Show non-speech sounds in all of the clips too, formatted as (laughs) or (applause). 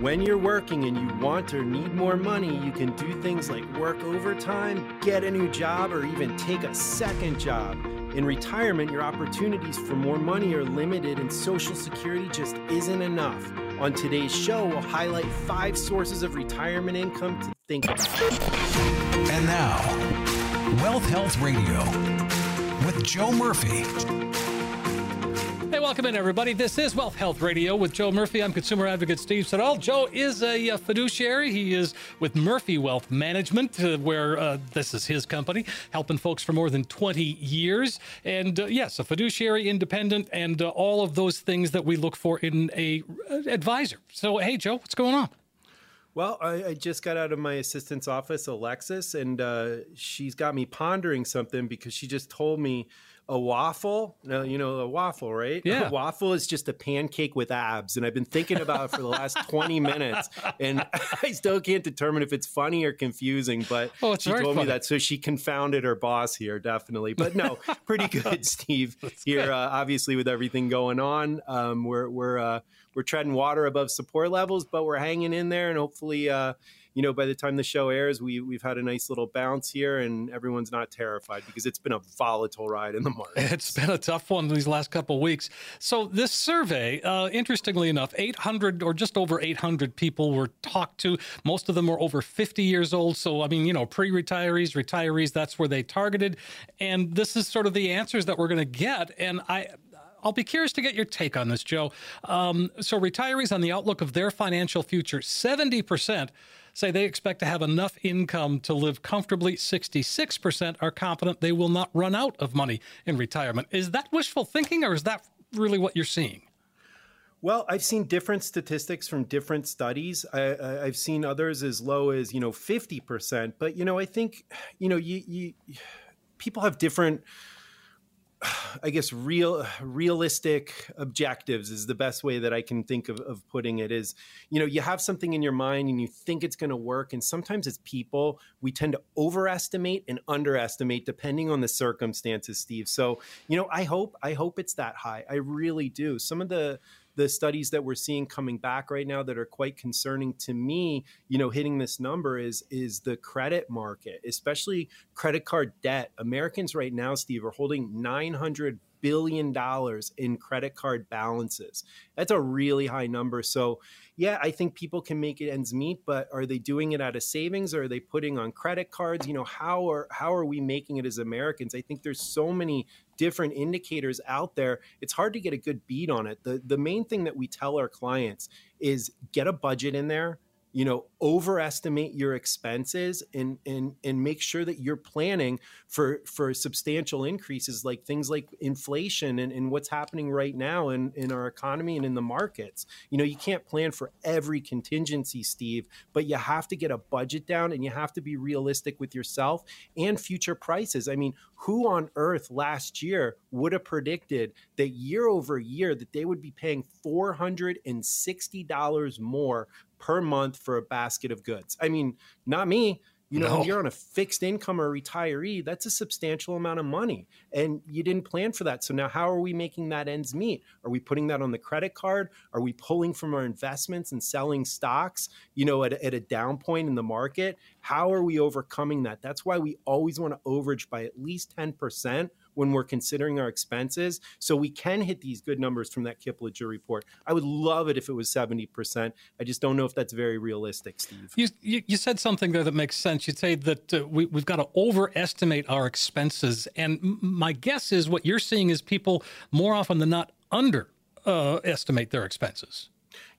When you're working and you want or need more money, you can do things like work overtime, get a new job, or even take a second job. In retirement, your opportunities for more money are limited, and Social Security just isn't enough. On today's show, we'll highlight five sources of retirement income to think about. And now, Wealth Health Radio with Joe Murphy. Hey, welcome in, everybody. This is Wealth Health Radio with Joe Murphy. I'm consumer advocate Steve Siddall. Joe is a, uh, fiduciary. He is with Murphy Wealth Management, uh, where uh, this is his company, helping folks for more than 20 years. And uh, yes, a fiduciary, independent, and uh, all of those things that we look for in a uh, advisor. So, hey, Joe, what's going on? Well, I, I, just got out of my assistant's office, Alexis, and uh, she's got me pondering something because she just told me a waffle. No, you know a waffle, right? Yeah. A (laughs) waffle is just a pancake with abs, and I've been thinking about it for the last (laughs) twenty minutes, and (laughs) I still can't determine if it's funny or confusing. But oh, she told funny. me that, so she confounded her boss here, definitely. But no, pretty good, Steve. here, uh, obviously, with everything going on, um, we're we're uh, we're treading water above support levels, but we're hanging in there, and hopefully. Uh, you know, by the time the show airs, we we've had a nice little bounce here, and everyone's not terrified because it's been a volatile ride in the (laughs) market. It's been a tough one these last couple of weeks. So this survey, uh, interestingly enough, 800 or just over 800 people were talked to. Most of them were over 50 years old. So I mean, you know, pre-retirees, retirees, that's where they targeted, and this is sort of the answers that we're going to get. And I. I'll be curious to get your take on this, Joe. Um, so, retirees on the outlook of their financial future, 70% say they expect to have enough income to live comfortably. 66% are confident they will not run out of money in retirement. Is that wishful thinking or is that really what you're seeing? Well, I've seen different statistics from different studies. I, have seen others as low as you know fifty percent, but you know I think you know you, you people have different (sighs) I guess real (sighs) realistic objectives is the best way that I can think of, of putting it is, you know, you have something in your mind and you think it's going to work. And sometimes as people, we tend to overestimate and underestimate depending on the circumstances, Steve. So, you know, I hope, I hope it's that high. I really do. Some of the, the studies that we're seeing coming back right now that are quite concerning to me, you know, hitting this number is is the credit market, especially credit card debt. Americans right now, Steve, are holding 900 billion dollars in credit card balances. That's a really high number. So, yeah, I think people can make it ends meet, but are they doing it out of savings or are they putting on credit cards? You know, how are how are we making it as Americans? I think there's so many different indicators out there. It's hard to get a good beat on it. The the main thing that we tell our clients is get a budget in there you know overestimate your expenses and and and make sure that you're planning for for substantial increases like things like inflation and, and what's happening right now in in our economy and in the markets. You know you can't plan for every contingency steve but you have to get a budget down and you have to be realistic with yourself and future prices. I mean who on earth last year would have predicted that year over year that they would be paying $460 more per month for a basket of goods. I mean, not me. You know, no. you're on a fixed income or retiree, that's a substantial amount of money. And you didn't plan for that. So now how are we making that ends meet? Are we putting that on the credit card? Are we pulling from our investments and selling stocks, you know, at, at a down point in the market? How are we overcoming that? That's why we always want to overage by at least 10% when we're considering our expenses. So we can hit these good numbers from that Kiplinger report. I would love it if it was 70%. I just don't know if that's very realistic, Steve. You, you, you said something there that makes sense. You say that uh, we, we've got to overestimate our expenses. And my guess is what you're seeing is people more often than not under uh, their expenses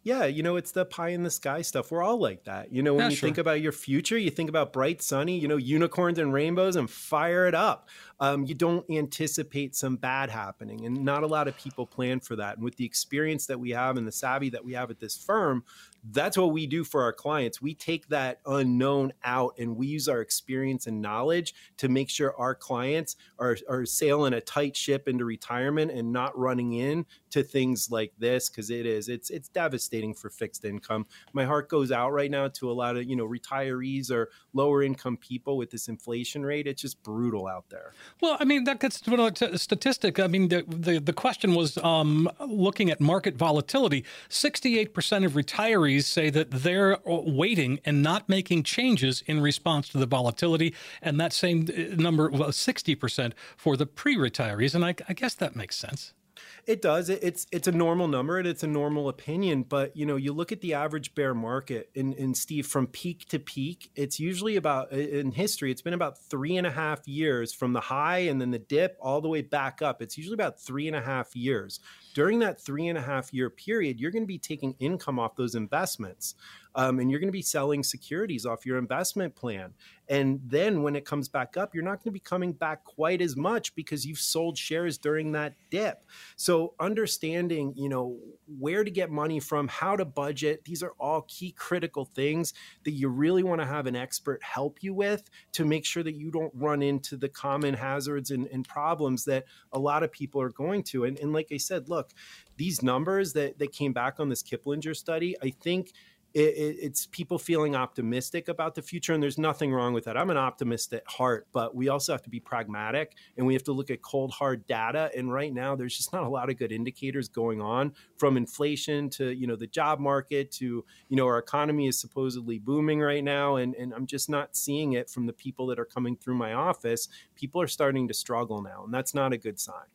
yeah, you know, it's the pie in the sky stuff. We're all like that. You know, when yeah, you sure. think about your future, you think about bright, sunny, you know, unicorns and rainbows and fire it up. Um, you don't anticipate some bad happening. And not a lot of people plan for that. And with the experience that we have and the savvy that we have at this firm, that's what we do for our clients. We take that unknown out and we use our experience and knowledge to make sure our clients are, are sailing a tight ship into retirement and not running in to things like this because it is it's it's devastating for fixed income. My heart goes out right now to a lot of, you know, retirees or lower income people with this inflation rate. It's just brutal out there. Well, I mean, that gets to a statistic. I mean, the, the, the question was um, looking at market volatility. 68% of retirees say that they're waiting and not making changes in response to the volatility. And that same uh, number, well, 60% for the pre retirees. And I, I guess that makes sense. It does. It's it's a normal number and it's a normal opinion. But you know, you look at the average bear market, and, and Steve, from peak to peak, it's usually about in history, it's been about three and a half years from the high and then the dip all the way back up. It's usually about three and a half years. During that three and a half year period, you're going to be taking income off those investments um, and you're going to be selling securities off your investment plan. And then when it comes back up, you're not going to be coming back quite as much because you've sold shares during that dip. So understanding, you know, where to get money from, how to budget, these are all key critical things that you really want to have an expert help you with to make sure that you don't run into the common hazards and, and problems that a lot of people are going to. And, and like I said, look, these numbers that, that came back on this Kiplinger study, I think – it, it, it's people feeling optimistic about the future, and there's nothing wrong with that. I'm an optimist at heart, but we also have to be pragmatic and we have to look at cold, hard data. And right now, there's just not a lot of good indicators going on from inflation to you know the job market to you know our economy is supposedly booming right now, and and I'm just not seeing it from the people that are coming through my office. People are starting to struggle now, and that's not a good sign.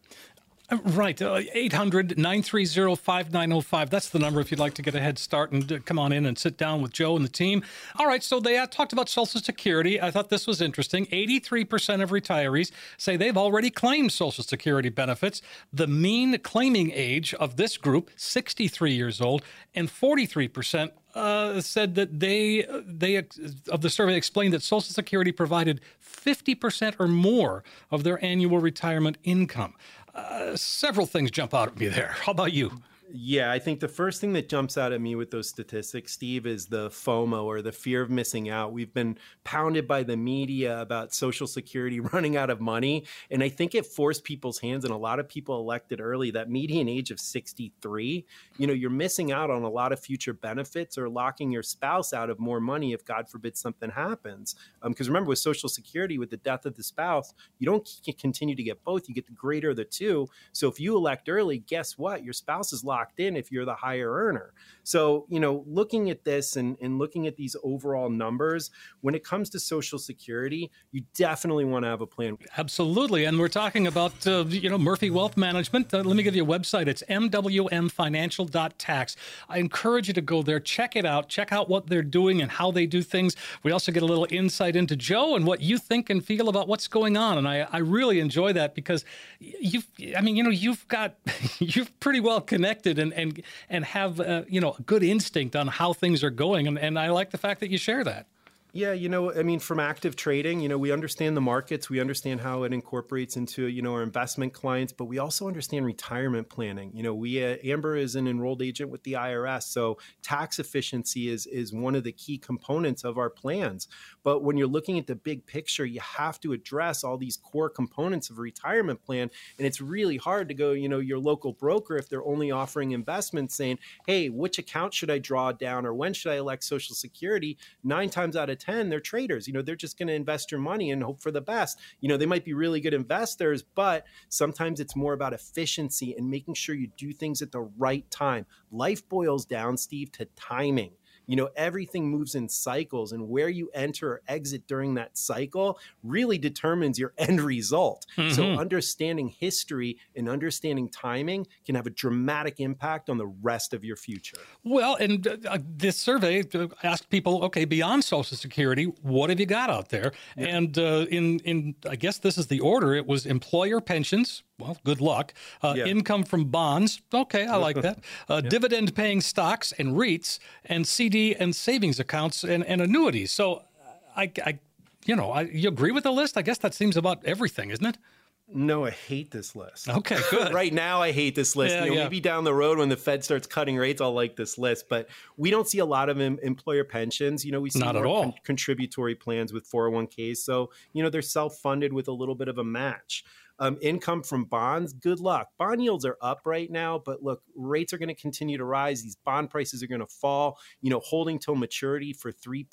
Uh, right. Uh, 800 930 5905. That's the number if you'd like to get a head start and uh, come on in and sit down with Joe and the team. All right. So they uh, talked about Social Security. I thought this was interesting. 83% of retirees say they've already claimed Social Security benefits. The mean claiming age of this group, 63 years old, and 43% uh, said that they they of the survey explained that Social Security provided 50% or more of their annual retirement income. Uh, several things jump out at me there. How about you? Yeah, I think the first thing that jumps out at me with those statistics, Steve, is the FOMO or the fear of missing out. We've been pounded by the media about Social Security (laughs) running out of money. And I think it forced people's hands, and a lot of people elected early that median age of 63. You know, you're missing out on a lot of future benefits or locking your spouse out of more money if, God forbid, something happens. Because um, remember, with Social Security, with the death of the spouse, you don't continue to get both, you get the greater of the two. So if you elect early, guess what? Your spouse is locked locked in if you're the higher earner. So, you know, looking at this and, and looking at these overall numbers, when it comes to Social Security, you definitely want to have a plan. Absolutely. And we're talking about, uh, you know, Murphy Wealth Management. Uh, let me give you a website. It's mwmfinancial.tax. I encourage you to go there, check it out, check out what they're doing and how they do things. We also get a little insight into Joe and what you think and feel about what's going on. And I, I really enjoy that because you've, I mean, you know, you've got, (laughs) you've pretty well connected and, and, and have, uh, you know, good instinct on how things are going. And, and I like the fact that you share that. Yeah, you know, I mean, from active trading, you know, we understand the markets, we understand how it incorporates into, you know, our investment clients, but we also understand retirement planning. You know, we uh, Amber is an enrolled agent with the IRS, so tax efficiency is is one of the key components of our plans. But when you're looking at the big picture, you have to address all these core components of a retirement plan, and it's really hard to go, you know, your local broker if they're only offering investments saying, "Hey, which account should I draw down or when should I elect social security?" 9 times out of 10 they're traders you know they're just going to invest your money and hope for the best. You know they might be really good investors but sometimes it's more about efficiency and making sure you do things at the right time. Life boils down steve to timing you know everything moves in cycles and where you enter or exit during that cycle really determines your (laughs) end result mm-hmm. so understanding history and understanding timing can have a dramatic impact on the rest of your future well and uh, this survey asked people okay beyond social security what have you got out there yeah. and uh, in in i guess this is the order it was employer pensions well, good luck. Uh, yeah. Income from bonds. Okay, I like that. (laughs) Uh, yeah. Dividend paying stocks and REITs and CD and savings accounts and, and annuities. So, I, I you know, I, you agree with the list? I guess that seems about everything, isn't it? No, I hate this list. Okay, good. (laughs) right now, I hate this list. Yeah, you know, yeah. Maybe down the road when the Fed starts cutting rates, I'll like this list. But we don't see a lot of em- employer pensions. You know, we see Not more con- contributory plans with 401ks. So, you know, they're self funded with a little bit of a match. Um, income from bonds, good luck. Bond yields are up right now, but look, rates are going to continue to rise. These bond prices are going to fall. You know, holding till maturity for 3%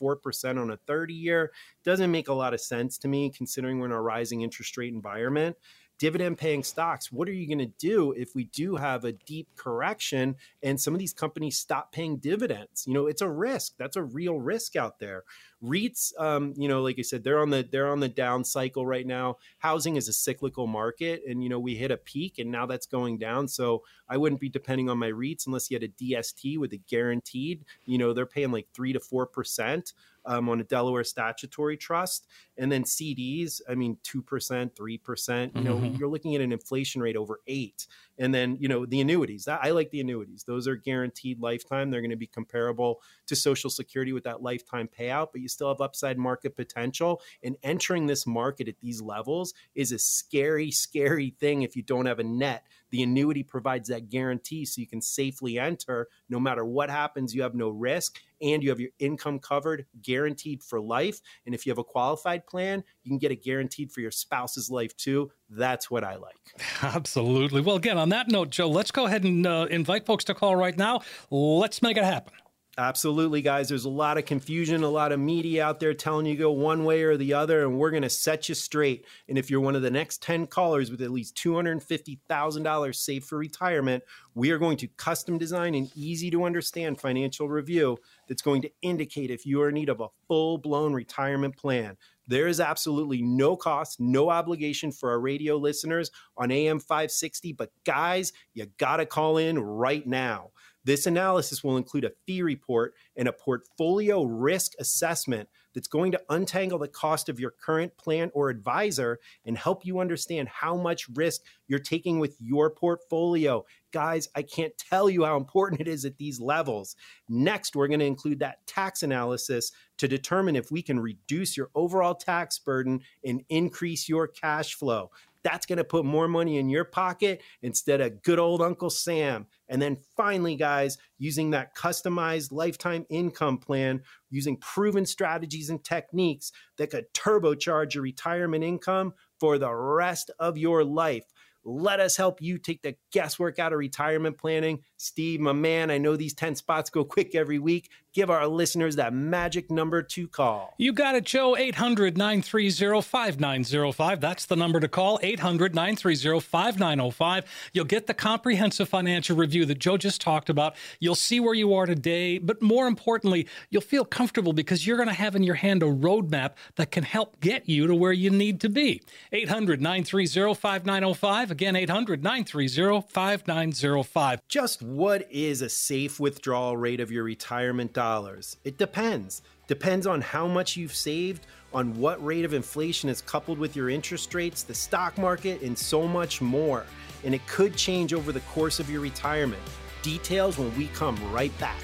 or 4% on a 30 year doesn't make a lot of sense to me, considering we're in a rising interest rate environment dividend paying stocks, what are you going to do if we do have a deep correction and some of these companies stop paying dividends? You know, it's a risk. That's a real risk out there. REITs, um, you know, like I said, they're on the they're on the down cycle right now. Housing is a cyclical market, and you know we hit a peak, and now that's going down. So I wouldn't be depending on my REITs unless you had a DST with a guaranteed. You know, they're paying like three to four percent um, on a Delaware statutory trust. And then CDs, I mean, 2%, 3%, you know, mm-hmm. you're looking at an inflation rate over eight. And then, you know, the annuities, I like the annuities. Those are guaranteed lifetime. They're going to be comparable to Social Security with that lifetime payout, but you still have upside market potential. And entering this market at these levels is a scary, scary thing if you don't have a net. The annuity provides that guarantee so you can safely enter no matter what happens, you have no risk and you have your income covered guaranteed for life. And if you have a qualified plan, you can get it guaranteed for your spouse's life too. That's what I like. (laughs) Absolutely. Well, again, on that note, Joe, let's go ahead and uh, invite folks to call right now. Let's make it happen. Absolutely, guys. There's a lot of confusion, a lot of media out there telling you go one way or the other, and we're going to set you straight. And if you're one of the next 10 callers with at least $250,000 saved for retirement, we are going to custom design an easy to understand financial review that's going to indicate if you are in need of a full blown retirement plan. There is absolutely no cost, no obligation for our radio listeners on AM 560. But guys, you got to call in right now. This analysis will include a fee report and a portfolio risk assessment that's going to untangle the cost of your current plan or advisor and help you understand how much risk you're taking with your portfolio. Guys, I can't tell you how important it is at these levels. Next, we're going to include that tax analysis to determine if we can reduce your overall tax burden and increase your cash flow. That's going to put more money in your pocket instead of good old Uncle Sam. And then finally, guys, using that customized lifetime income plan, using proven strategies and techniques that could turbocharge your retirement income for the rest of your life. Let us help you take the guesswork out of retirement planning. Steve, my man, I know these 10 spots go quick every week. Give our listeners that magic number to call. You got it, Joe. 800 930 5905. That's the number to call. 800 930 5905. You'll get the comprehensive financial review that Joe just talked about. You'll see where you are today, but more importantly, you'll feel comfortable because you're going to have in your hand a roadmap that can help get you to where you need to be. 800 930 5905. Again, 800 930 5905. Just what is a safe withdrawal rate of your retirement dollars? It depends. Depends on how much you've saved, on what rate of inflation is coupled with your interest rates, the stock market, and so much more. And it could change over the course of your retirement. Details when we come right back.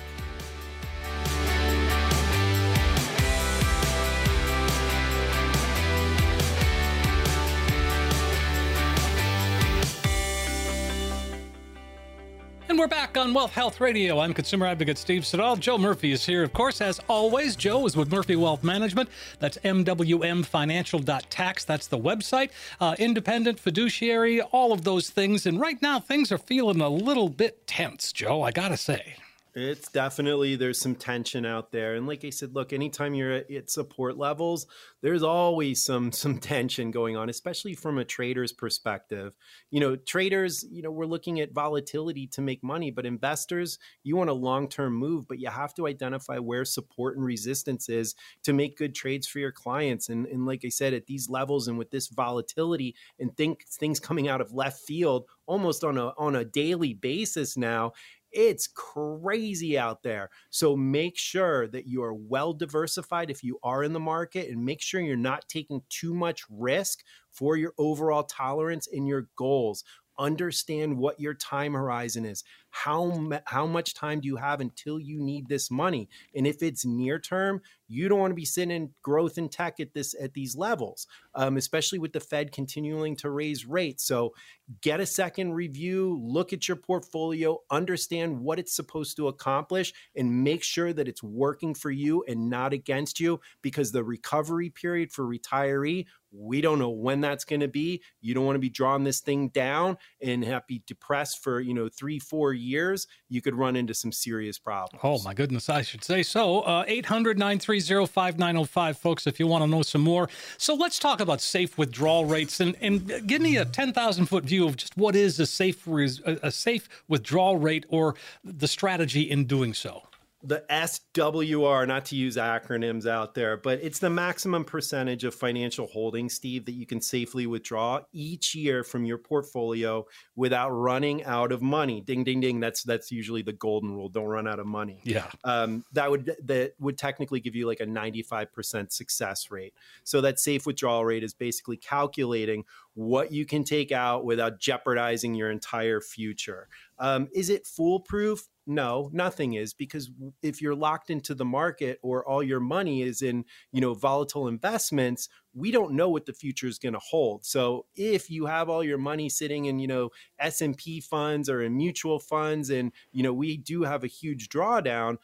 We're back on Wealth Health Radio. I'm consumer advocate Steve Siddall. Joe Murphy is here, of course, as always. Joe is with Murphy Wealth Management. That's mwmfinancial.tax. That's the website. Uh, independent, fiduciary, all of those things. And right now, things are feeling a little bit tense, Joe, I got to say. It's definitely there's some tension out there, and like I said, look, anytime you're at, at, support levels, there's always some (laughs) some tension going on, especially from a trader's perspective. You know, traders, you know, we're looking at volatility to make money, but investors, you want a long term move, but you have to identify where support and resistance is to make good trades for your clients. And and like I said, at these levels and with this volatility and think things coming out of left field almost on a on a daily basis now it's crazy out there. So make sure that you are well diversified if you are in the market and make sure you're not taking too much risk for your overall tolerance and your goals. Understand what your time horizon is. How how much time do you have until you need this money? And if it's near term, you don't want to be sitting in growth in tech at this at these levels, um, especially with the Fed continuing to raise rates. So get a second review, look at your portfolio, understand what it's supposed to accomplish, and make sure that it's working for you and not against you. Because the recovery period for retiree we don't know when that's going to be. You don't want to be drawing this thing down and have be depressed for, you know, three, four years. You could run into some serious problems. Oh, my goodness. I should say so. Uh, 800 930 5905, folks, if you want to know some more. So let's talk about safe withdrawal rates and, and give me a 10,000 foot view of just what is a safe, a safe withdrawal rate or the strategy in doing so the SWR, not to use acronyms out there, but it's the maximum percentage of financial holdings, Steve, that you can safely withdraw each year from your portfolio without running out of money. Ding, ding, ding. That's that's usually the golden rule. Don't run out of money. Yeah. Um, that would that would technically give you like a 95% success rate. So that safe withdrawal rate is basically calculating what you can take out without jeopardizing your entire future. Um, is it foolproof? No, nothing is because if you're locked into the market or all your money is in, you know, volatile investments, we don't know what the future is going to hold. So if you have all your money sitting in, you know, S&P funds or in mutual funds and, you know, we do have a huge drawdown,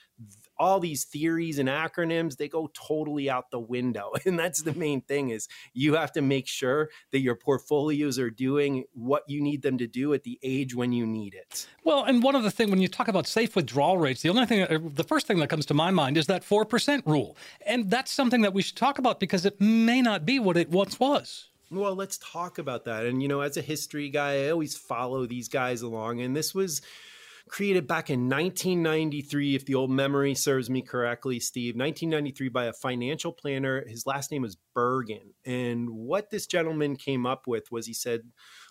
all these theories and acronyms they go totally out the window (laughs) and that's the main thing is you have to make sure that your portfolios are doing what you need them to do at the age when you need it well and one of the things when you talk about safe withdrawal rates the only thing uh, the first thing that comes to my mind is that 4% rule and that's something that we should talk about because it may not be what it once was well, let's talk about that. And, you know, as a history guy, I always follow these guys along. And this was created back in 1993, if the old memory serves me correctly, Steve, 1993 by a financial planner. His last name was Bengen. And what this gentleman came up with was he said,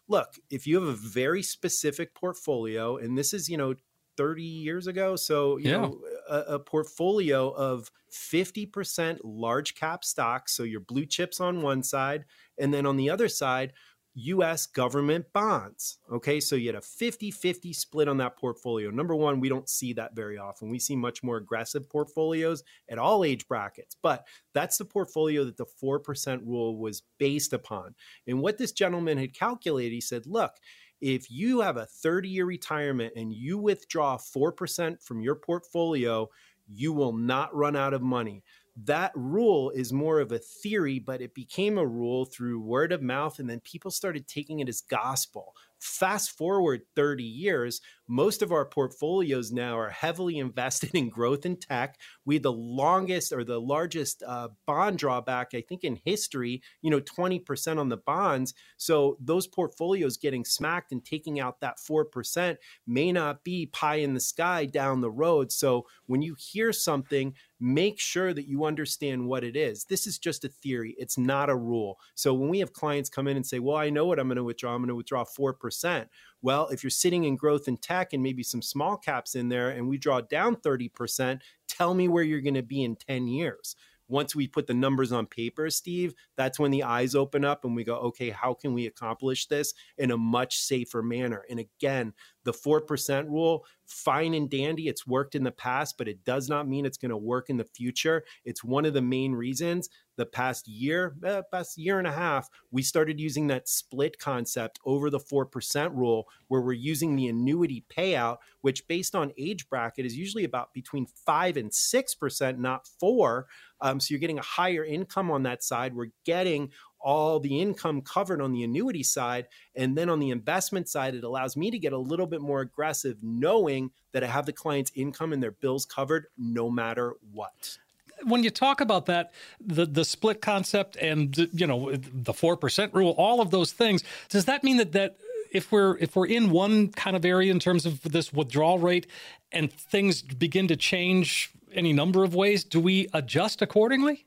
look, if you have a very specific portfolio, and this is, you know, 30 years ago. So, you yeah. know, a, a, portfolio of 50% large cap stocks. So your blue chips on one side. And then on the other side, US government bonds. Okay, so you had a 50 50 split on that portfolio. Number one, we don't see that very often. We see much more aggressive portfolios at all age brackets, but that's the portfolio that the 4% rule was based upon. And what this gentleman had calculated, he said, look, if you have a 30 year retirement and you withdraw 4% from your portfolio, you will not run out of money that rule is more of a theory, but it became a rule through word of mouth, and then people started taking it as gospel. Fast forward 30 years, most of our portfolios now are heavily (laughs) invested in growth and tech. We had the longest or the largest uh, bond drawback, I think, in history, you know, 20% on the bonds. So those portfolios getting smacked and taking out that 4% may not be pie in the sky down the road. So when you hear something, make sure that you understand what it is. This is just a theory, it's not a rule. So when we have clients come in and say, Well, I know what I'm going to withdraw, I'm going to withdraw 4%. Well, if you're sitting in growth and tech and maybe some small caps in there and we draw down 30%, tell me where you're going to be in 10 years once we put the numbers on paper, Steve, that's when the eyes open up and we go, okay, how can we accomplish this in a much safer manner? And again, the 4% rule, fine and dandy. It's worked in the past, but it does not mean it's going to work in the future. It's one of the main reasons the past year, eh, past year and a half, we started using that split concept over the 4% rule, where we're using the annuity payout, which based on age bracket is usually about between 5 and 6%, not 4 um, so you're getting a higher income on that side. We're getting all the income covered on the annuity side. And then on the investment side, it allows me to get a little bit more aggressive, knowing that I have the client's income and their bills covered no matter what when you talk about that, the the split concept and you know the four percent rule, all of those things, does that mean that that if we're if we're in one kind of area in terms of this withdrawal rate and things begin to change any number of ways, do we adjust accordingly?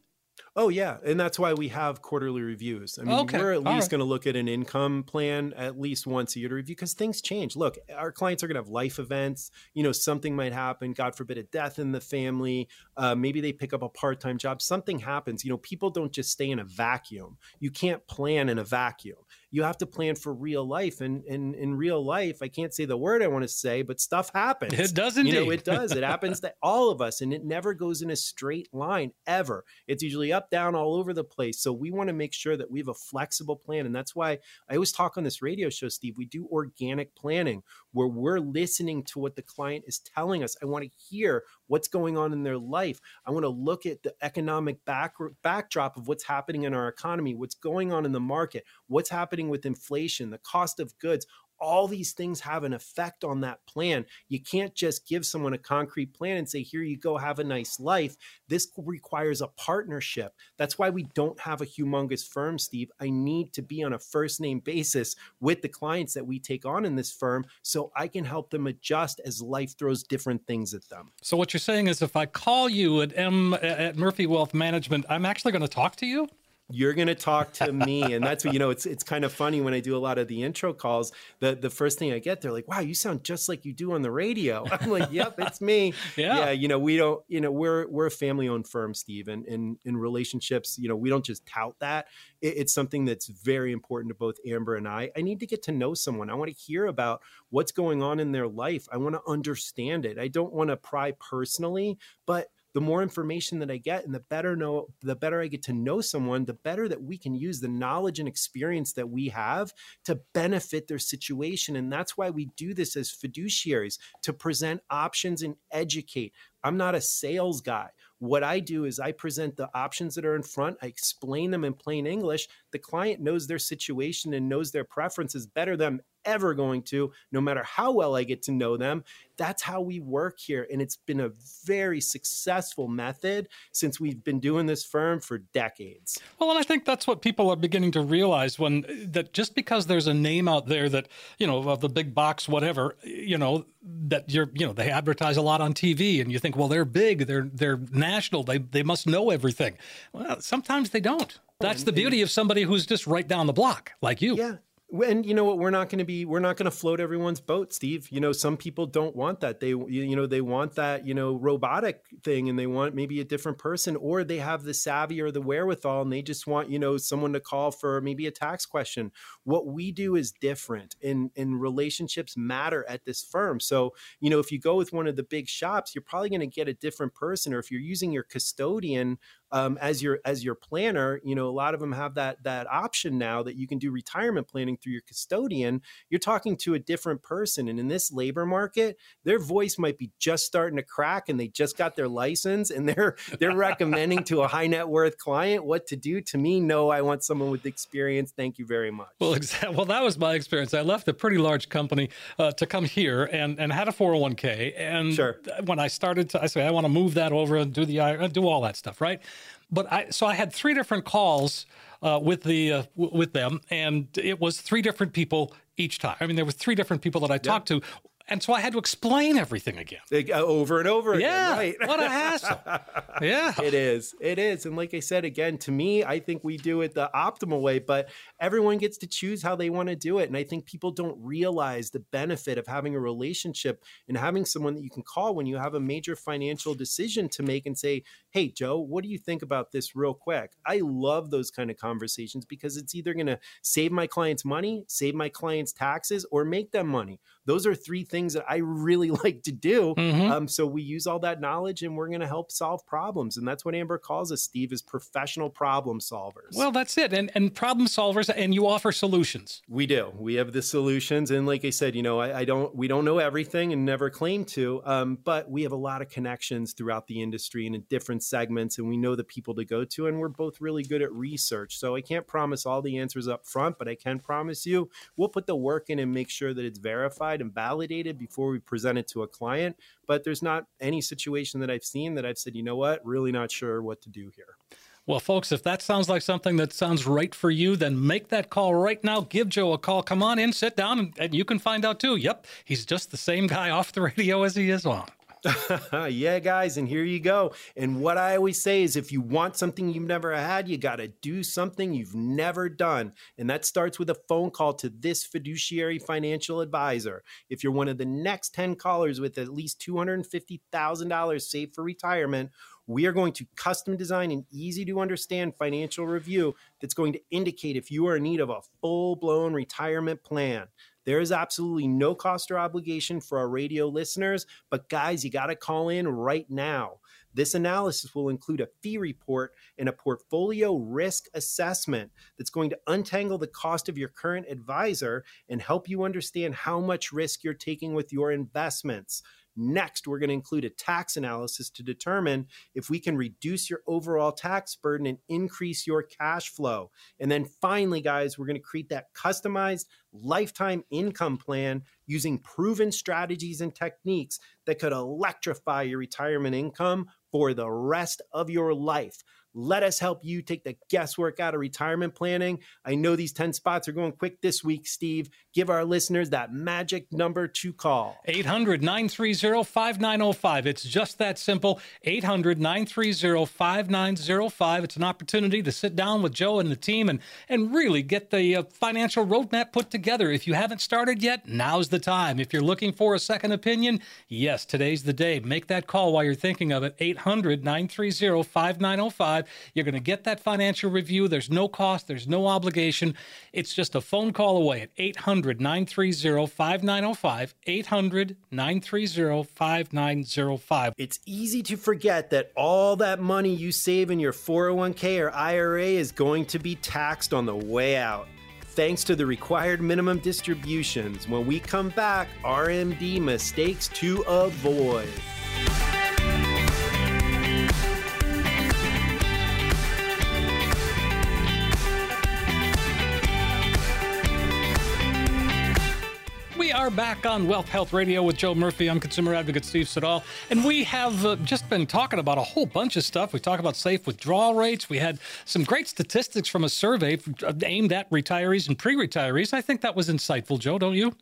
Oh yeah, and that's why we have quarterly reviews. I mean, okay. we're at least right. going to look at an income plan at least once a year to review because things change. Look, our clients are going to have life events. You know, something might happen. God forbid, a death in the family. Uh, maybe they pick up a part-time job. Something happens. You know, people don't just stay in a vacuum. You can't plan in a vacuum. You have to plan for real life. And, and in real life, I can't say the word I want to say, but stuff happens. It does indeed. You know, it does. It happens to all of us, and it never goes in a straight line ever. It's usually up, down, all over the place. So we want to make sure that we have a flexible plan. And that's why I always talk on this radio show, Steve. We do organic planning where we're listening to what the client is telling us. I want to hear what's going on in their life. I want to look at the economic back, backdrop of what's happening in our economy, what's going on in the market, what's happening with inflation, the cost of goods, all these things have an effect on that plan. You can't just give someone a concrete plan and say, here you go, have a nice life. This requires a partnership. That's why we don't have a humongous firm, Steve. I need to be on a first name basis with the clients that we take on in this firm so I can help them adjust as life throws different things at them. So, what you're saying is if I call you at, M, at Murphy Wealth Management, I'm actually going to talk to you? You're going to talk to (laughs) me and that's what you know it's it's kind of funny when i do a lot of the intro calls the the first thing i get they're like wow you sound just like you do on the radio. (laughs) I'm like yep it's me. (laughs) Yeah. yeah you know we don't you know we're we're a family owned firm steve and in in relationships you know we don't just tout that. It, it's something that's very important to both amber and i. I need to get to know someone. I want to hear about what's going on in their life. I want to understand it. I don't want to pry personally but the more information that I get and the better know the better I get to know someone, the better that we can use the knowledge and experience that we have to benefit their situation. And that's why we do this as fiduciaries to present options and educate. I'm not a sales guy. What I do is I present the options that are in front, I explain them in plain English. The client knows their situation and knows their preferences better than ever going to, no matter how well I get to know them. That's how we work here. And it's been a very successful method since we've been doing this firm for decades. Well, and I think that's what people are beginning to realize when that just because there's a name out there that, you know, of the big box, whatever, you know, that you're, you know, they advertise a lot on TV and you think, well, they're big, they're they're national, they they must know everything. Well, sometimes they don't. That's the beauty of somebody who's just right down the block, like you. Yeah, and you know what? We're not going to be we're not going to float everyone's boat steve. You know some people don't want that. They you know they want that you know robotic thing and they want maybe a different person or they have the savvy or the wherewithal and they just want you know someone to call for maybe a tax question. What we do is different and and relationships matter at this firm. So you know if you go with one of the big shops you're probably going to get a different person or if you're using your custodian um, as your as your planner you know a lot of them have that that option now that you can do retirement planning through your custodian. You're talking to a different person and in this labor market their voice might be just starting to crack and they just got their license and they're they're recommending to a high net worth client what to do. To me no i want someone with experience. Thank you very much. well exactly well that was my experience. I left a pretty large company uh, to come here and and had a 401k and sure. when i started to i say i want to move that over and do the do all that stuff right but I so I had three different calls uh, with the uh, w- with them, and it was three different people each time. I mean, there were three different people that I talked to and so I had to explain everything again, over and over again. Yeah, right. (laughs) what a hassle. yeah, it is. It is. And like I said again, to me, I think we do it the optimal way, but everyone gets to choose how they want to do it. And I think people don't realize the benefit of having a relationship and having someone that you can call when you have a major financial decision to make and say, "Hey, Joe, what do you think about this, real quick?" I love those kind of conversations because it's either going to save my clients money, save my clients taxes, or make them money those are three things that I really (laughs) like to do. Mm-hmm. Um, so we use all that knowledge and we're going to help solve problems. And that's what Amber calls us, Steve, is professional problem solvers. Well, that's it. And, and problem solvers, and you offer solutions. We do. We have the solutions. And like I said, you know, I, I don't, we don't know everything and never claim to, um, but we have a lot of connections throughout the industry and in different segments. And we know the people to go to. And we're both really good at research. So I can't promise all the answers up front, but I can promise you we'll put the work in and make sure that it's verified verified and validated before we present it to a client. But there's not any situation that I've seen that I've said, you know what, really not sure what to do here. Well, folks, if that sounds like something that sounds right for you, then make that call right now. Give Joe a call. Come on in, sit down, and, and you can find out too. Yep, he's just the same guy (laughs) off the radio as he is on. (laughs) yeah, guys, and here you go. And what I always say is if you want something you've never had, you got to do something you've never done. And that starts with a phone call to this fiduciary financial advisor. If you're one of the next 10 callers with at least $250,000 saved for retirement, we are going to custom design an easy to understand financial review that's going to indicate if you are in need of a full blown retirement plan. There is absolutely no cost or obligation for our radio listeners, but guys, you got to call in right now. This analysis will include a fee report and a portfolio risk assessment that's going to untangle the cost of your current advisor and help you understand how much risk you're taking with your investments. Next, we're going to include a tax analysis to determine if we can reduce your overall tax burden and increase your cash flow. And then finally, guys, we're going to create that customized lifetime income plan using proven strategies and techniques that could electrify your retirement income for the rest of your life. Let us help you take the guesswork out of retirement planning. I know these 10 spots are going quick this week, Steve. Give our listeners that magic number to call 800 930 5905. It's just that simple 800 930 5905. It's an opportunity to sit down with Joe and the team and, and really get the uh, financial roadmap put together. If you haven't started yet, now's the time. If you're looking for a second opinion, yes, today's the day. Make that call while you're thinking of it 800 930 5905. You're going to get that financial review. There's no cost, there's no obligation. It's just a phone call away at 800 930 5905. 800 930 5905. It's easy to forget that all that money you save in your 401k or IRA is going to be taxed on the way out thanks to the required minimum distributions. When we come back, RMD mistakes to avoid. We are back on Wealth Health Radio with Joe Murphy. I'm consumer advocate Steve Siddall. And we have uh, just been talking about a whole bunch of stuff. We talked about safe withdrawal rates. We had some great statistics from a survey uh, aimed at retirees and pre retirees. I think that was insightful, Joe, don't you?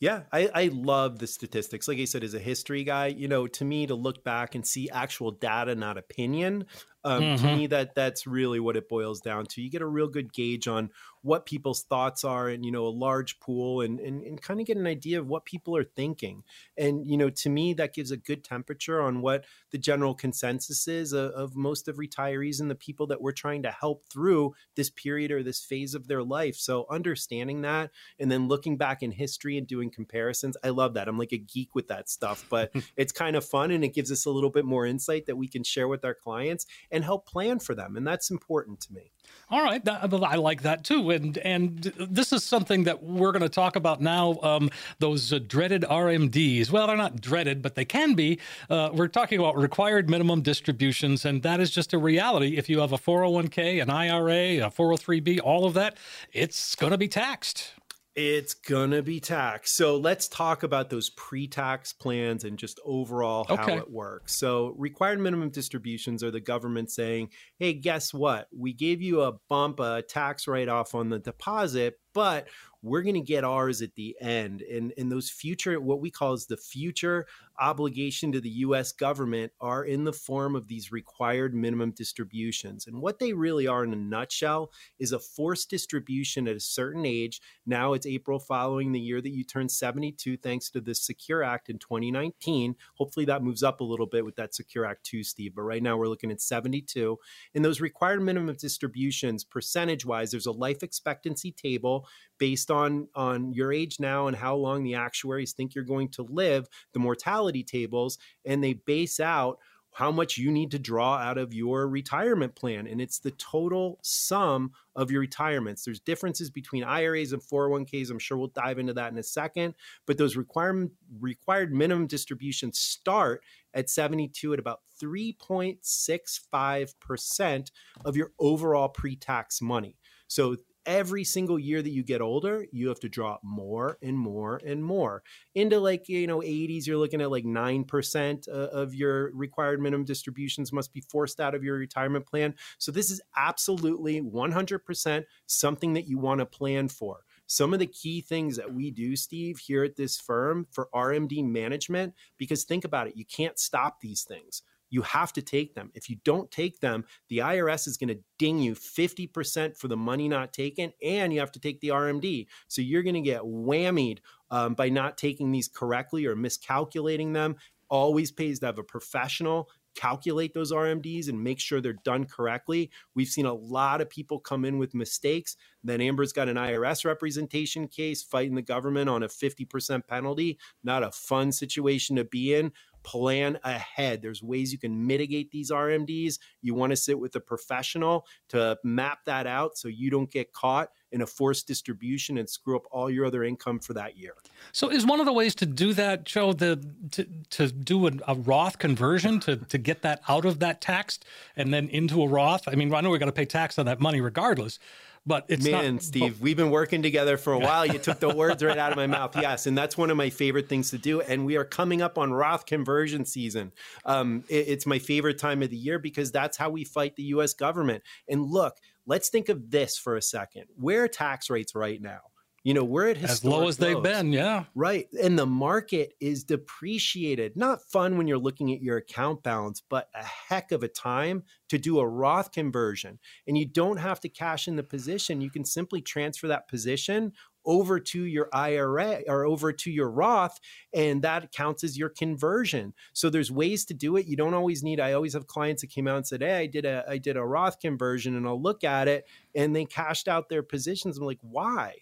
Yeah, I, I love the statistics. Like I said, as a history guy, you know, to me, to look back and see actual data, not opinion, um, mm-hmm. To me, that that's really what it boils down to. You get a real good gauge on what people's thoughts are and you know a large pool and, and and kind of get an idea of what people are thinking and you know to me that gives a good temperature on what the general consensus is of, of most of retirees and the people that we're trying to help through this period or this phase of their life so understanding that and then looking back in history and doing comparisons i love that i'm like a geek with that stuff but (laughs) it's kind of fun and it gives us a little bit more insight that we can share with our clients and help plan for them and that's important to me all right, I like that too, and and this is something that we're going to talk about now. Um, those uh, dreaded RMDs. Well, they're not dreaded, but they can be. Uh, we're talking about required minimum distributions, and that is just a reality. If you have a 401k, an IRA, a 403b, all of that, it's going to be taxed. It's gonna be taxed. So let's talk about those pre-tax plans and just overall how okay. it works. So required minimum distributions are the government saying, "Hey, guess what? We gave you a bump, a tax write-off on the deposit, but we're going to get ours at the end and and those future what we call is the future obligation to the US government are in the form of these required minimum distributions. And what they really are in a nutshell is a forced distribution at a certain age. Now it's April following the year that you turn 72 thanks to the Secure Act in 2019 hopefully that moves up a little bit with that Secure Act 2 Steve but right now we're looking at 72 and those required minimum distributions percentage wise there's a life expectancy table based on on your age now and how long the actuaries think you're going to live. The mortality tables and they base out how much you need to draw out of your retirement plan and it's the total sum of your retirements. There's differences between IRAs and 401ks I'm sure we'll dive into that in a second but those requirement required minimum distributions start at 72 at about 3.65% of your overall pre-tax money. So every single year that you get older, you have to drop more and more and more. Into like, you know, 80s, you're looking at like 9% uh, of your required minimum distributions must be forced out of your retirement plan. So this is absolutely 100% something that you want to plan for. some of the key things that we do, Steve, here at this firm for RMD management, because think about it, you can't stop these things. You have to take them. If you don't take them, the IRS is going to ding you 50% for the money not taken, and you have to take the RMD. So you're going to get whammied um, by not taking these correctly or miscalculating them. Always pays to have a professional calculate those RMDs and make sure they're done correctly. We've seen a lot of people come in with mistakes. Then Amber's got an IRS representation case fighting the government on a 50% penalty. Not a fun situation to be in plan ahead. There's ways you can mitigate these RMDs. You want to sit with a professional to map that out so you don't get caught in a forced distribution and screw up all your other income for that year. So, is one of the ways to do that, Joe, the to, to do a, a Roth conversion to to get that out of that tax and then into a Roth? I mean, I know we got to pay tax on that money regardless. But it's man, not, Steve. we've been working together for a while. You took the words right out of my mouth. Yes, and that's one of my favorite things to do. And we are coming up on Roth conversion season. Um, it, it's my favorite time of the year because that's how we fight the U.S. government. And look, let's think of this for a second. Where are tax rates right now? You know, we're at as low as they've been, yeah. Right. And the market is depreciated. Not fun when you're looking at your account balance, but a heck of a time to do a Roth conversion. And you don't have to cash in the position. You can simply transfer that position over to your IRA or over to your Roth, and that counts as your conversion. So there's ways to do it. You don't always need. I always have clients that came out and said, "Hey, I did a I did a Roth conversion," and I'll look at it, and they cashed out their positions. I'm like, why?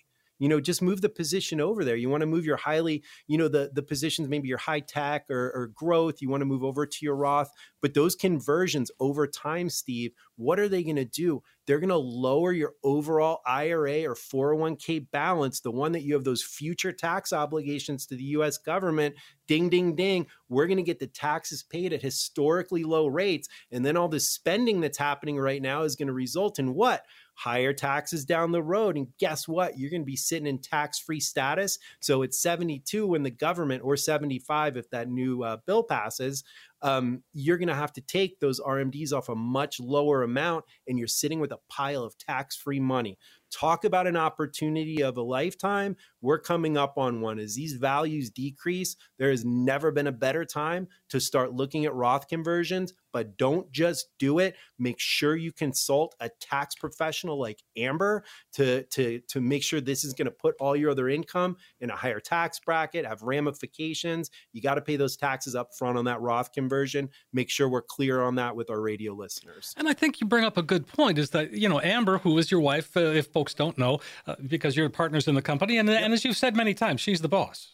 You know just move the position over there. You want to move your highly you know the the positions maybe your high tech or, or growth you want to move over to your roth but those conversions over time steve what are they going to do they're going to lower your overall ira or 401k balance the one that you have those future tax obligations to the us government ding ding ding we're going to get the taxes paid at historically low rates and then all the spending that's happening right now is going to result in what higher taxes down the road. And guess what? You're going to be sitting in tax free status. So it's 72 when the government, or 75 if that new uh, bill passes, um, you're going to have to take those RMDs off a much lower amount, and you're sitting with a pile of tax free money. Talk about an opportunity of a lifetime. We're coming up on one. As these values decrease, there has never been a better time to start looking at Roth conversions, but don't just do it. Make sure you consult a tax professional like Amber to, to, to make sure this is going to put all your other income in a higher tax bracket, have ramifications. You got to pay those taxes up front on that Roth conversion. Make sure we're clear on that with our radio listeners. And I think you bring up a good point is that, you know, Amber, who is your wife, uh, if folks don't know uh, because you're partners in the company. And, yep. and as you've said many times, she's the boss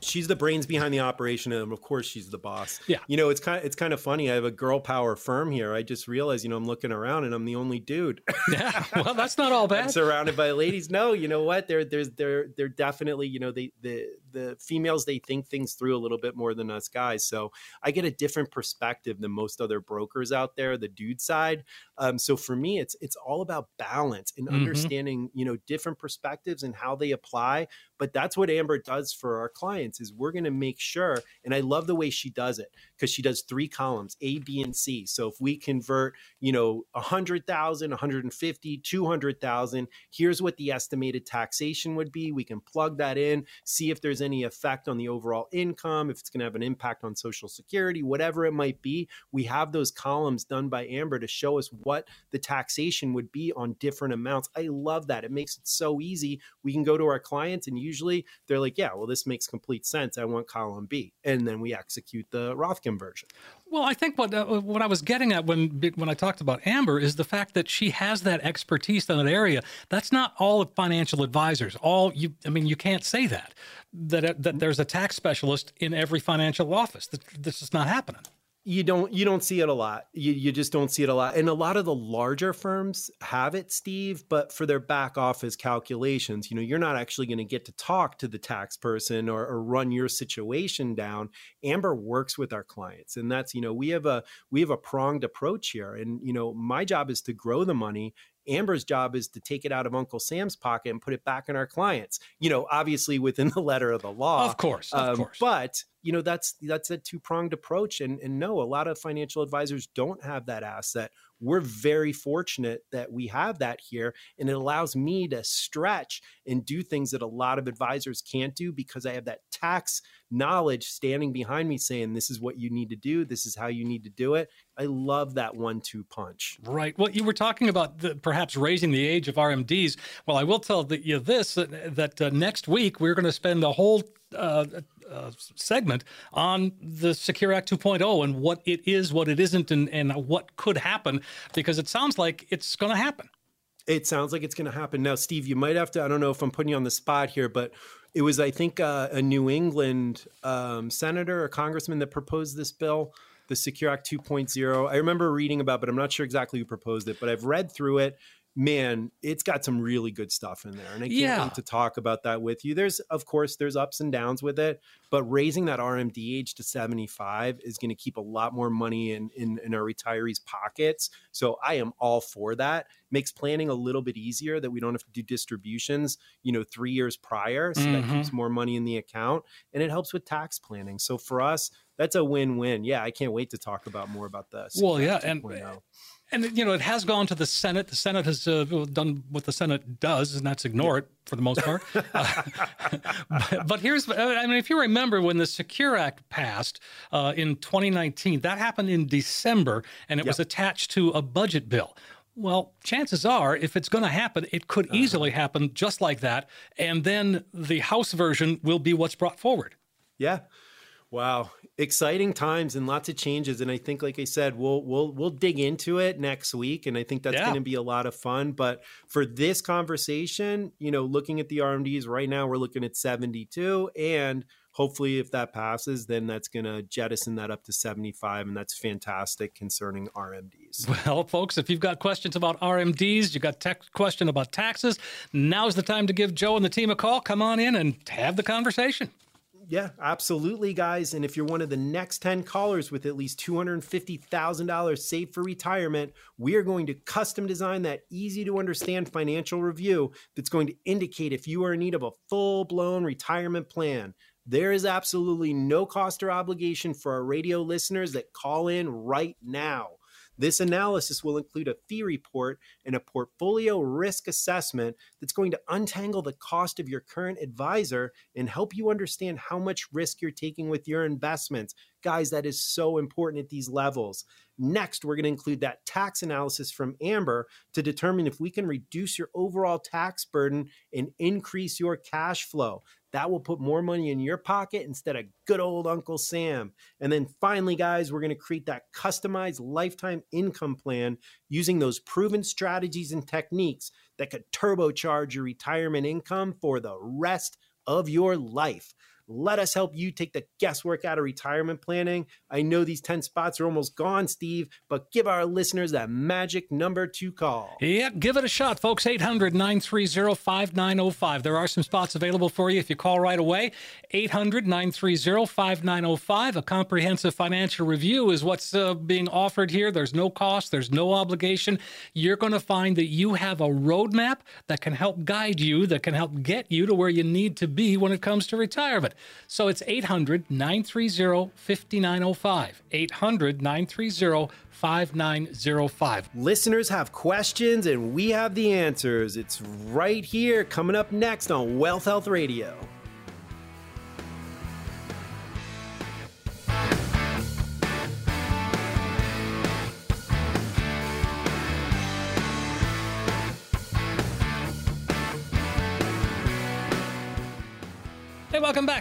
she's the brains behind the operation and of course she's the boss. Yeah. You know it's kind of it's kind of funny i have a girl power firm here i just realized you know i'm looking around and i'm the only dude. (laughs) Yeah well that's not all (laughs) bad. I'm surrounded by ladies. No you know what? They're they're they're they're definitely you know they the the females they think things through a little bit more than us guys. So i get a different perspective than most other brokers out there the dude side. Um, so for me it's it's all about balance and mm-hmm. understanding you know different perspectives and how they apply but that's what amber does for our clients is we're going to make sure and i love the way she does it because she does three columns a b and c. So if we convert you know 100000 150 200000 here's what the estimated taxation would be. We can plug that in see if there's any effect on the overall income if it's going to have an impact on social security whatever it might be. We have those columns done by amber to show us what the taxation would be on different amounts. I love that. It makes it so easy. We can go to our clients and usually they're like yeah well this makes complete sense. I want column b. And then we execute the roth conversion. Well, I think what uh, what I was getting at when when I talked about Amber is the fact that she has that expertise in that area. That's not all financial advisors. All you, I mean, you can't say that that that there's a tax specialist in every financial office. This is not happening you don't you don't see it a lot. You you just don't see it a lot. And a lot of the larger firms have it, Steve, but for their back office calculations, you know, you're not actually going to get to talk to the tax person or, or run your situation down. Amber works with our clients, and that's you know we have a we have a pronged approach here. And you know, my job is to grow the money Amber's job is to take it out of Uncle Sam's pocket and put it back in our clients. You know, obviously within (laughs) the letter of the law. Of course, of um, course. But you know, that's that's a two pronged approach. And and no, a lot of financial advisors don't have that asset. We're very fortunate that we have that here. And it allows me to stretch and do things that a lot of advisors can't do because I have that tax knowledge standing behind me saying, this is what you need to do, this is how you need to do it. I love that one two punch. Right. Well, you were talking about the, perhaps raising the age of RMDs. Well, I will tell you this that, that uh, next week we're going to spend a whole uh, uh, segment on the Secure Act 2.0 and what it is, what it isn't, and, and what could happen, because it sounds like it's going to happen. It sounds like it's going to happen. Now, Steve, you might have to, I don't know if I'm putting you on the spot here, but it was, I think, uh, a New England um, senator or congressman that proposed this bill, the Secure Act 2.0. I remember reading about, but I'm not sure exactly who proposed it, but I've read through it man, it's got some really good stuff in there. And I can't yeah. wait to talk about that with you. There's, of course, there's ups and downs with it, but raising that RMD age to 75 is going to keep a lot more money in, in, in, our retirees' pockets. So I am all for that. Makes planning a little bit easier that we don't have to do distributions, you know, three years prior. So mm-hmm. that keeps more money in the account and it helps with tax planning. So for us, that's a win-win. Yeah, I can't wait to talk about more about this. Well, yeah, and and you know it has gone to the Senate. The Senate has uh, done what the Senate does, and that's ignore it for the most part. (laughs) uh, but, but, here's, I mean, if you remember when the Secure Act passed uh, in 2019, that happened in December, and it yep. was attached to a budget bill. Well, chances are, if it's going to happen, it could uh-huh. easily happen just like that, and then the House version will be what's brought forward. Yeah. Wow, exciting times and lots of changes. And I think, like I said, we'll we'll we'll dig into it next week, and I think that's yeah. going to be a lot of fun. But for this conversation, you know, looking at the RMDs right now, we're looking at seventy two, and hopefully, if that passes, then that's going to jettison that up to seventy five, and that's fantastic concerning RMDs. (laughs) Well, folks, if you've got questions about RMDs, you got tech question about taxes, now's the time to give Joe and the team a call. Come on in and have the conversation. Yeah, absolutely, guys. And if you're one of the next 10 callers with at least $250,000 saved for retirement, we are going to custom design that easy to understand financial review that's going to indicate if you are in need of a full blown retirement plan. There is absolutely no cost or obligation for our radio listeners that call in right now. This analysis will include a fee report and a portfolio risk assessment that's going to untangle the cost of your current advisor and help you understand how much risk you're taking with your investments. Guys, that is so important at these levels. Next, we're going to include that tax analysis from Amber to determine if we can reduce your overall tax burden and increase your cash flow. That will put more money in your pocket instead of good old Uncle Sam. And then finally, guys, we're going to create that customized lifetime income plan using those proven strategies and techniques that could turbocharge your retirement income for the rest of your life. Let us help you take the guesswork out of retirement planning. I know these 10 spots are almost gone, Steve, but give our listeners that magic number to call. Yeah, give it a shot, folks. 800 930 5905. There are some spots available for you if you call right away. 800 930 5905. A comprehensive financial review is what's uh, being offered here. There's no cost, there's no obligation. You're going to find that you have a roadmap that can help guide you, that can help get you to where you need to be when it comes to retirement. So it's 800 930 5905. 800 930 5905. Listeners have questions and we have the answers. It's right here coming up next on Wealth Health Radio.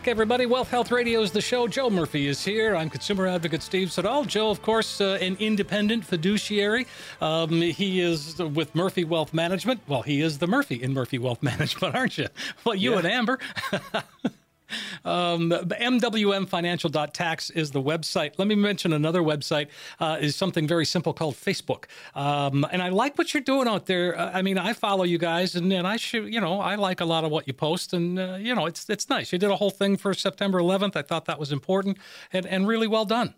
Back, everybody. Wealth Health Radio is the show. Joe Murphy is here. I'm consumer advocate Steve Siddall. Joe, of course, uh, an independent fiduciary. Um, he is with Murphy Wealth Management. Well, he is the Murphy in Murphy Wealth (laughs) Management, aren't you? Well, you yeah. and Amber. (laughs) Um, MWMFinancial.tax is the website. Let me mention another website uh, is something very simple called Facebook. Um, and I like what you're doing out there. Uh, I mean, I follow you guys, and, and I should, you know, I like a lot of what you post, and uh, you know, it's it's nice. You did a whole thing for September 11th. I thought that was important and and really well done.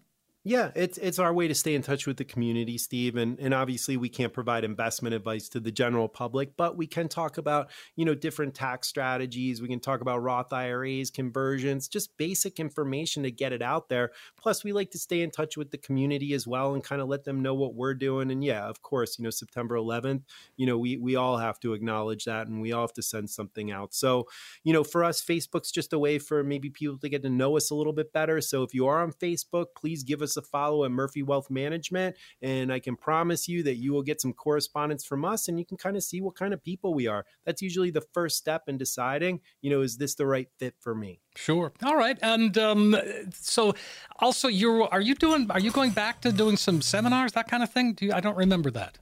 Yeah, it's it's our way to stay in touch with the community, Steve, and and obviously we can't provide investment advice to the general public, but we can talk about you know different tax strategies. We can talk about Roth IRAs, conversions, just basic information to get it out there. Plus, we like to stay in touch with the community as well and kind of let them know what we're doing. And yeah, of course, you know September 11th, you know we we all have to acknowledge that, and we all have to send something out. So you know for us, Facebook's just a way for maybe people to get to know us a little bit better. So if you are on Facebook, please give us a follow at Murphy Wealth Management. And I can promise you that you will get some correspondence from us and you can kind of see what kind of people we are. That's usually the first step in deciding, you know, is this the right fit for me? Sure. All right. And um, so also you're, are you doing, are you going back to doing some seminars, that kind of thing? Do you, I don't remember that.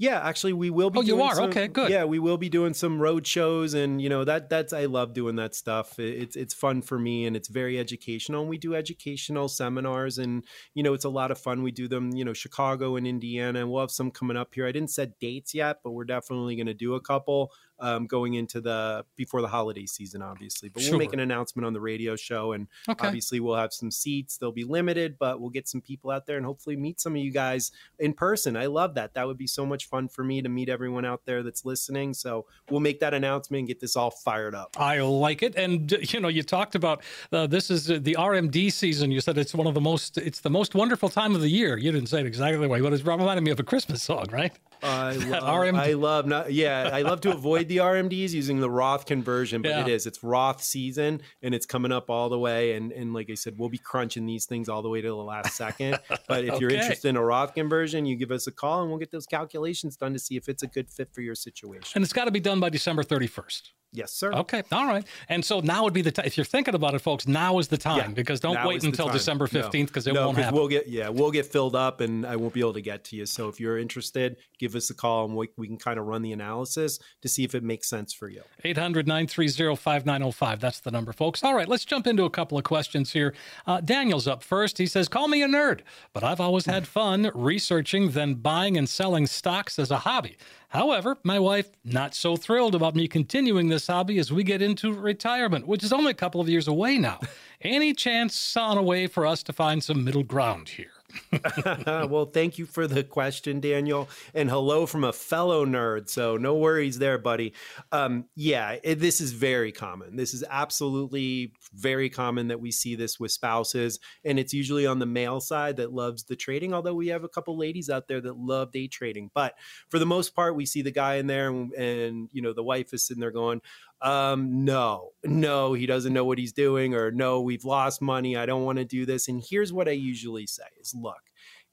Yeah, actually, we will be. Oh, you are some, okay. Good. Yeah, we will be doing some road shows, and you know that that's I love doing that stuff. It's it's fun for me, and it's very educational. And we do educational seminars, and you know it's a lot of fun. We do them, you know, Chicago and Indiana, and we'll have some coming up here. I didn't set dates yet, but we're definitely going to do a couple um, going into the before the holiday season, obviously. But sure. we'll make an announcement on the radio show, and okay. obviously we'll have some seats. They'll be limited, but we'll get some people out there and hopefully meet some of you guys in person. I love that. That would be so much fun for me to meet everyone out there that's listening. So we'll make that announcement and get this all fired up. I like it, and you know, you talked about uh, this is the RMD season. You said it's one of the most, it's the most wonderful time of the year. You didn't say it exactly the way, but it's reminded me of a Christmas song, right? I (laughs) love, RMD. I love not, yeah, I love to avoid the RMDs using the Roth conversion, but yeah. it is. It's Roth season and it's coming up all the way. And and like I said, we'll be crunching these things all the way to the last second. (laughs) But if okay. you're interested in a Roth conversion, you give us a call and we'll get those calculations done to see if it's a good fit for your situation. And it's got to be done by December 31st. Yes, sir. Okay. All right. And so now would be the time. If you're thinking about it, folks, now is the time yeah, because don't wait until December 15th because no. it no, won't happen. We'll get, yeah, we'll get filled up and I won't be able to get to you. So if you're interested, give us a call and we, we can kind of run the analysis to see if it makes sense for you. 800 930 5905. That's the number, folks. All right. Let's jump into a couple of questions here. Uh, Daniel's up first. He says, Call me a nerd, but I've always had (laughs) fun researching, then buying and selling stocks as a hobby. However, my wife not so thrilled about me continuing this hobby as we get into retirement, which is only a couple of years away now. (laughs) Any chance on a way for us to find some middle ground here? (laughs) well, thank you for the question, Daniel, and hello from a fellow nerd. So no worries there, buddy. Um, yeah, it, this is very common. This is absolutely very common that we see this with spouses, and it's usually on the male side that loves the trading. Although we have a couple ladies out there that love day trading, but for the most part, we see the guy in there, and, and you know the wife is sitting there going, um, no, no, he doesn't know what he's doing, or no, we've lost money. I don't want to do this. And here's what I usually say is look,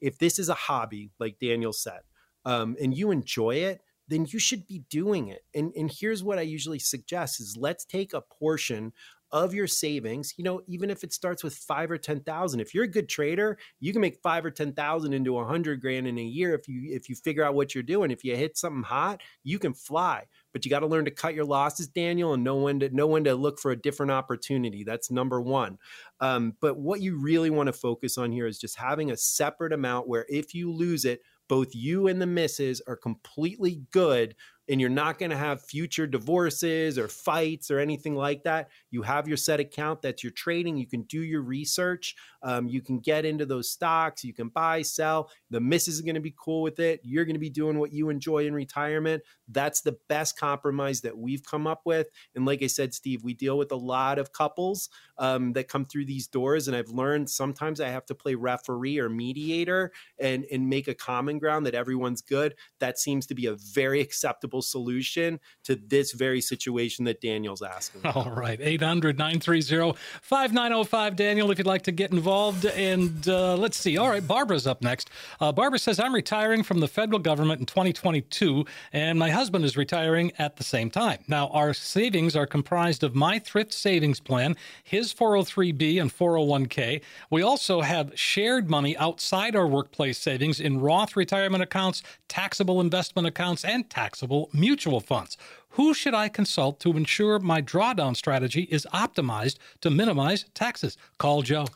if this is a hobby, like Daniel said, um, and you enjoy it, then you should be doing it. And, and here's what I usually suggest is let's take a portion of your savings, you know, even if it starts with five or ten thousand, if you're a good trader, you can make five or ten thousand into a hundred grand in a year if you if you figure out what you're doing. If you hit something hot, you can fly. But you got to learn to cut your losses, Daniel, and know when to know when to look for a different opportunity. That's number one. Um, but what you really want to focus on here is just having a separate amount where if you lose it, both you and the misses are completely good and you're not going to have future divorces or fights or anything like that. You have your set account that's your trading. You can do your research. Um, you can get into those stocks. You can buy, sell. The missus is going to be cool with it. You're going to be doing what you enjoy in retirement. That's the best compromise that we've come up with. And like I said, Steve, we deal with a lot of couples um, that come through these doors. And I've learned sometimes I have to play referee or mediator and, and make a common ground that everyone's good. That seems to be a very acceptable solution to this very situation that Daniel's asking. About. All right. 800 930 5905. Daniel, if you'd like to get involved. And uh, let's see. All right. Barbara's up next. Uh, Barbara says, I'm retiring from the federal government in 2022, and my husband is retiring at the same time. Now, our savings are comprised of my thrift savings plan, his 403b and 401k. We also have shared money outside our workplace savings in Roth retirement accounts, taxable investment accounts, and taxable mutual funds. Who should I consult to ensure my drawdown strategy is optimized to minimize taxes? Call Joe.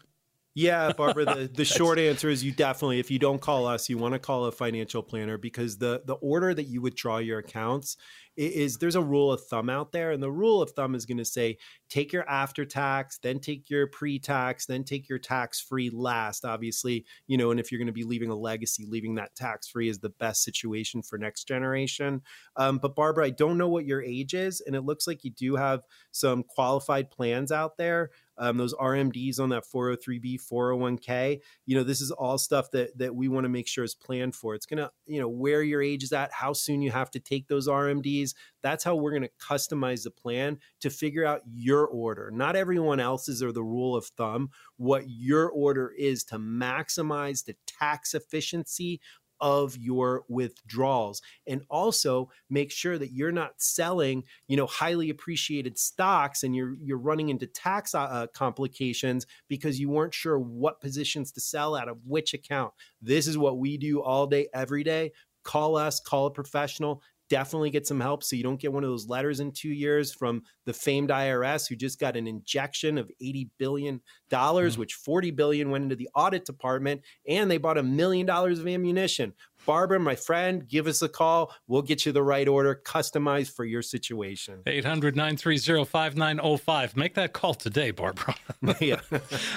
Yeah, Barbara, the, the (laughs) short answer is you definitely, if you don't call us, you want to call a financial planner because the, the order that you withdraw your accounts is there's a rule of thumb out there. And the rule of thumb is going to say take your after tax, then take your pre tax, then take your tax free last, obviously. You know, and if you're going to be leaving a legacy, leaving that tax free is the best situation for next generation. Um, but Barbara, I don't know what your age is. And it looks like you do have some qualified plans out there um, those RMDs on that 403b, 401k. You know, this is all stuff that that we want to make sure is planned for. It's gonna, you know, where your age is at, how soon you have to take those RMDs. That's how we're gonna customize the plan to figure out your order. Not everyone else's or the rule of thumb. What your order is to maximize the tax efficiency of your withdrawals and also make sure that you're not selling you know highly appreciated stocks and you're you're running into tax uh, complications because you weren't sure what positions to sell out of which account. This is what we do all day every day. Call us call a professional definitely get some help so you don't get one of those letters in two years from the famed IRS who just got an injection of 80 billion dollars, mm. which $40 billion went into the audit department, and they bought a million dollars of ammunition. Barbara, my friend, give us a call. We'll get you the right order customized for your situation. 800 930 5905. Make that call today, Barbara. (laughs) (laughs) yeah.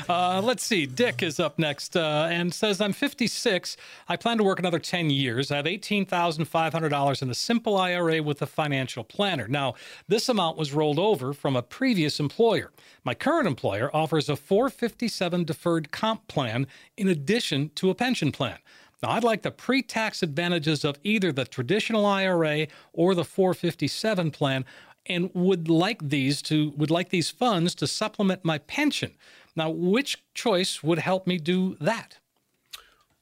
uh, let's see. Dick is up next uh, and says, I'm 56. I plan to work another 10 years. I have $18,500 in a simple IRA with a financial planner. Now, this amount was rolled over from a previous employer. My current employer offers a 457 deferred comp plan in addition to a pension plan. Now, I'd like the pre tax advantages of either the traditional IRA or the 457 plan and would like these to would like these funds to supplement my pension. Now, which choice would help me do that?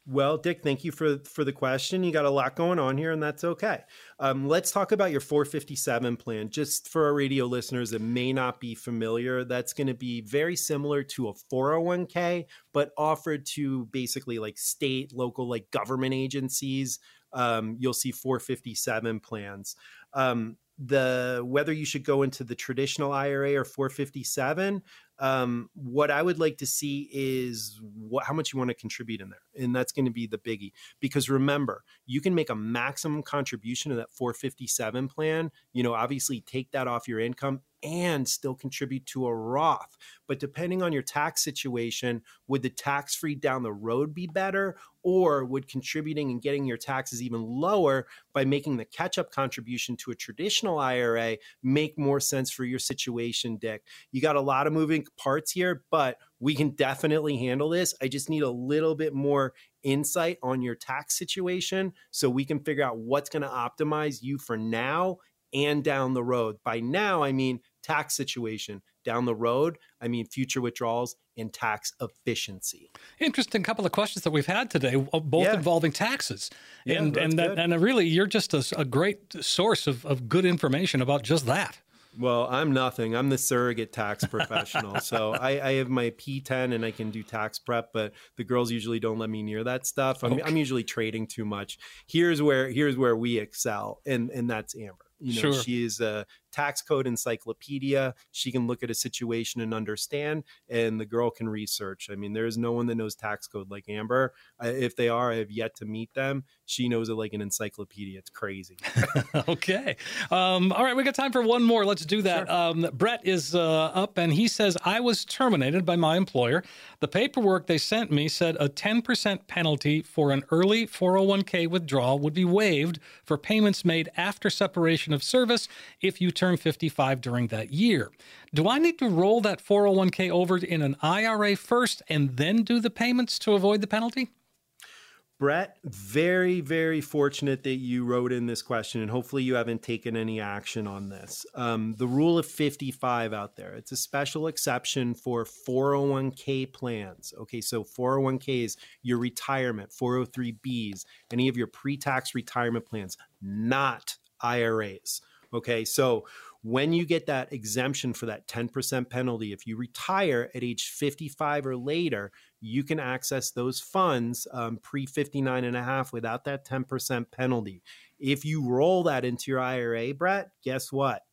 Well, Dick, thank you for for the question. You got a lot going on here, and that's okay. Um, let's talk about your 457 plan. Just for our radio listeners that may not be familiar, that's going to be very similar to a 401k, but offered to basically like state, local, like government agencies. Um, you'll see 457 plans. Um, the whether you should go into the traditional IRA or 457 um, what I would like to see is what, how much you want to contribute in there. And that's going to be the biggie. Because remember, you can make a maximum contribution to that 457 plan. You know, obviously take that off your income and still contribute to a Roth. But depending on your tax situation, would the tax free down the road be better? Or would contributing and getting your taxes even lower by making the catch up contribution to a traditional IRA make more sense for your situation, Dick? You got a lot of moving parts here, but we can definitely handle this. I just need a little bit more insight on your tax situation so we can figure out what's going to optimize you for now and down the road. By now, I mean tax situation. Down the road, I mean future withdrawals and tax efficiency. Interesting couple of questions that we've had today, uh, both yeah. involving taxes. Yeah, and and that, and really, you're just a, a great source of, of good information about just that. Well, I'm nothing. I'm the surrogate tax (laughs) professional. so I, I, have my PTIN and I can do tax prep, but the girls usually don't let me near that stuff. I'm, okay. I'm usually trading too much. Here's where here's where we excel, and and that's Amber. You know, sure. she is a tax code encyclopedia. She can look at a situation and understand, and the girl can research. I mean, there is no one that knows tax code like Amber. If they are, I have yet to meet them. She knows it like an encyclopedia. It's crazy. (laughs) okay. Um, all right, we got time for one more. Let's do that. Sure. Um, Brett is uh, up, and he says, I was terminated by my employer. The paperwork they sent me said a 10% penalty for an early 401k withdrawal would be waived for payments made after separation of service if you turn 55 during that year. Do I need to roll that 401k over in an IRA first and then do the payments to avoid the penalty? Brett, very, very fortunate that you wrote in this question, and hopefully you haven't taken any action on this. Um, the rule of 55 out there, it's a special exception for 401k plans. Okay, so 401ks, your retirement, 403bs, any of your pre tax retirement plans, not IRAs. Okay, so when you get that exemption for that 10% penalty, if you retire at age 55 or later, you can access those funds um, pre 59 and a half without that 10% penalty. If you roll that into your IRA, Brett, guess what?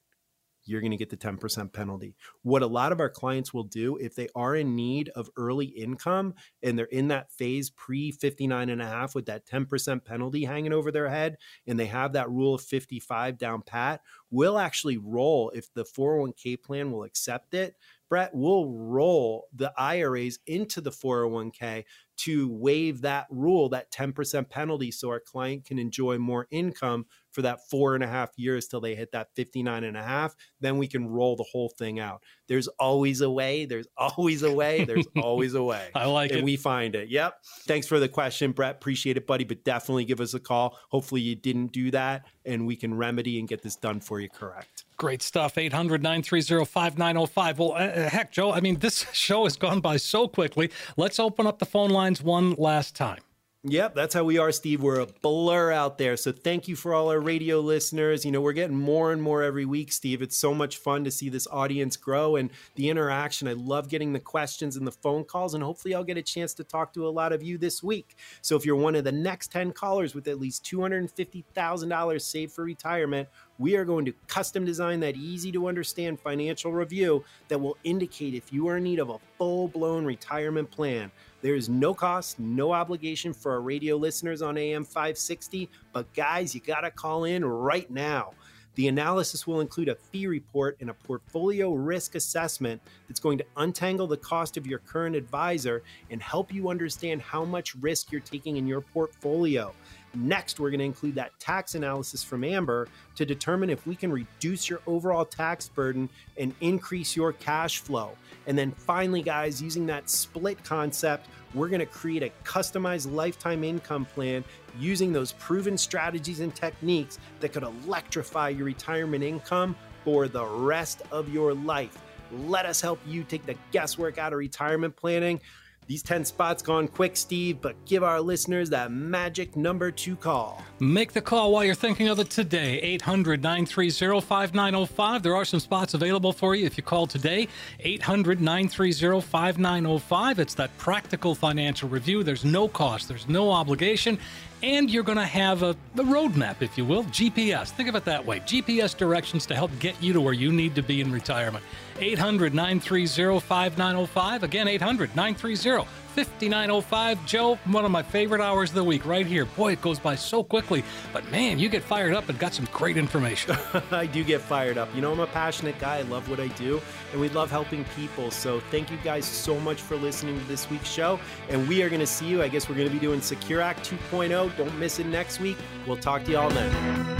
You're going to get the 10% penalty. What a lot of our clients will do if they are in need of early income and they're in that phase pre 59 and a half with that 10% penalty hanging over their head and they have that rule of 55 down pat, will actually roll if the 401k plan will accept it. Brett will roll the IRAs into the 401k to waive that rule, that 10% penalty, so our client can enjoy more income for that four and a half years till they hit that 59 and a half. Then we can roll the whole thing out. There's always a way. There's (laughs) always a way. There's always a way. I like and it. we find it. Yep. Thanks for the question, Brett. Appreciate it, buddy. But definitely give us a call. Hopefully you didn't do that and we can remedy and get this done for you correct. Great stuff. 800 930 5905. Well, uh, heck, Joe, I mean, this (laughs) show has gone by so quickly. Let's open up the phone lines one last time. Yep, that's how we are, Steve. We're a blur out there. So thank you for all our radio listeners. You know, we're getting more and more every week, Steve. It's so much fun to see this audience grow and the interaction. I love getting the questions and the phone calls, and hopefully I'll get a chance to talk to a lot of you this week. So if you're one of the next 10 callers with at least $250,000 saved for retirement, we are going to custom design that easy to understand financial review that will indicate if you are in need of a full blown retirement plan. There is no cost, no obligation for our radio listeners on AM 560, but guys, you got to call in right now. The analysis will include a fee report and a portfolio risk assessment that's going to untangle the cost of your current advisor and help you understand how much risk you're taking in your portfolio. Next, we're going to include that tax analysis from Amber to determine if we can reduce your overall tax burden and increase your cash flow. And then finally, guys, using that split concept, we're going to create a customized lifetime income plan using those proven strategies and techniques that could electrify your retirement income for the rest of your life. Let us help you take the guesswork out of retirement planning. These 10 spots gone quick, Steve, but give our listeners that magic number to call. Make the call while you're thinking of it today. 800 930 5905. There are some spots available for you if you call today. 800 930 5905. It's that practical financial review. There's no cost, there's no obligation. And you're going to have a, a roadmap, if you will, GPS. Think of it that way GPS directions to help get you to where you need to be in retirement. 800 930 5905. Again, 800 930 5905. Joe, one of my favorite hours of the week right here. Boy, it goes by so quickly, but man, you get fired up and got some great information. (laughs) I do get fired up. You know, I'm a passionate guy. I love what I do, and we love helping people. So thank you guys so much for listening to this week's show. And we are going to see you. I guess we're going to be doing Secure Act 2.0. Don't miss it next week. We'll talk to you all then.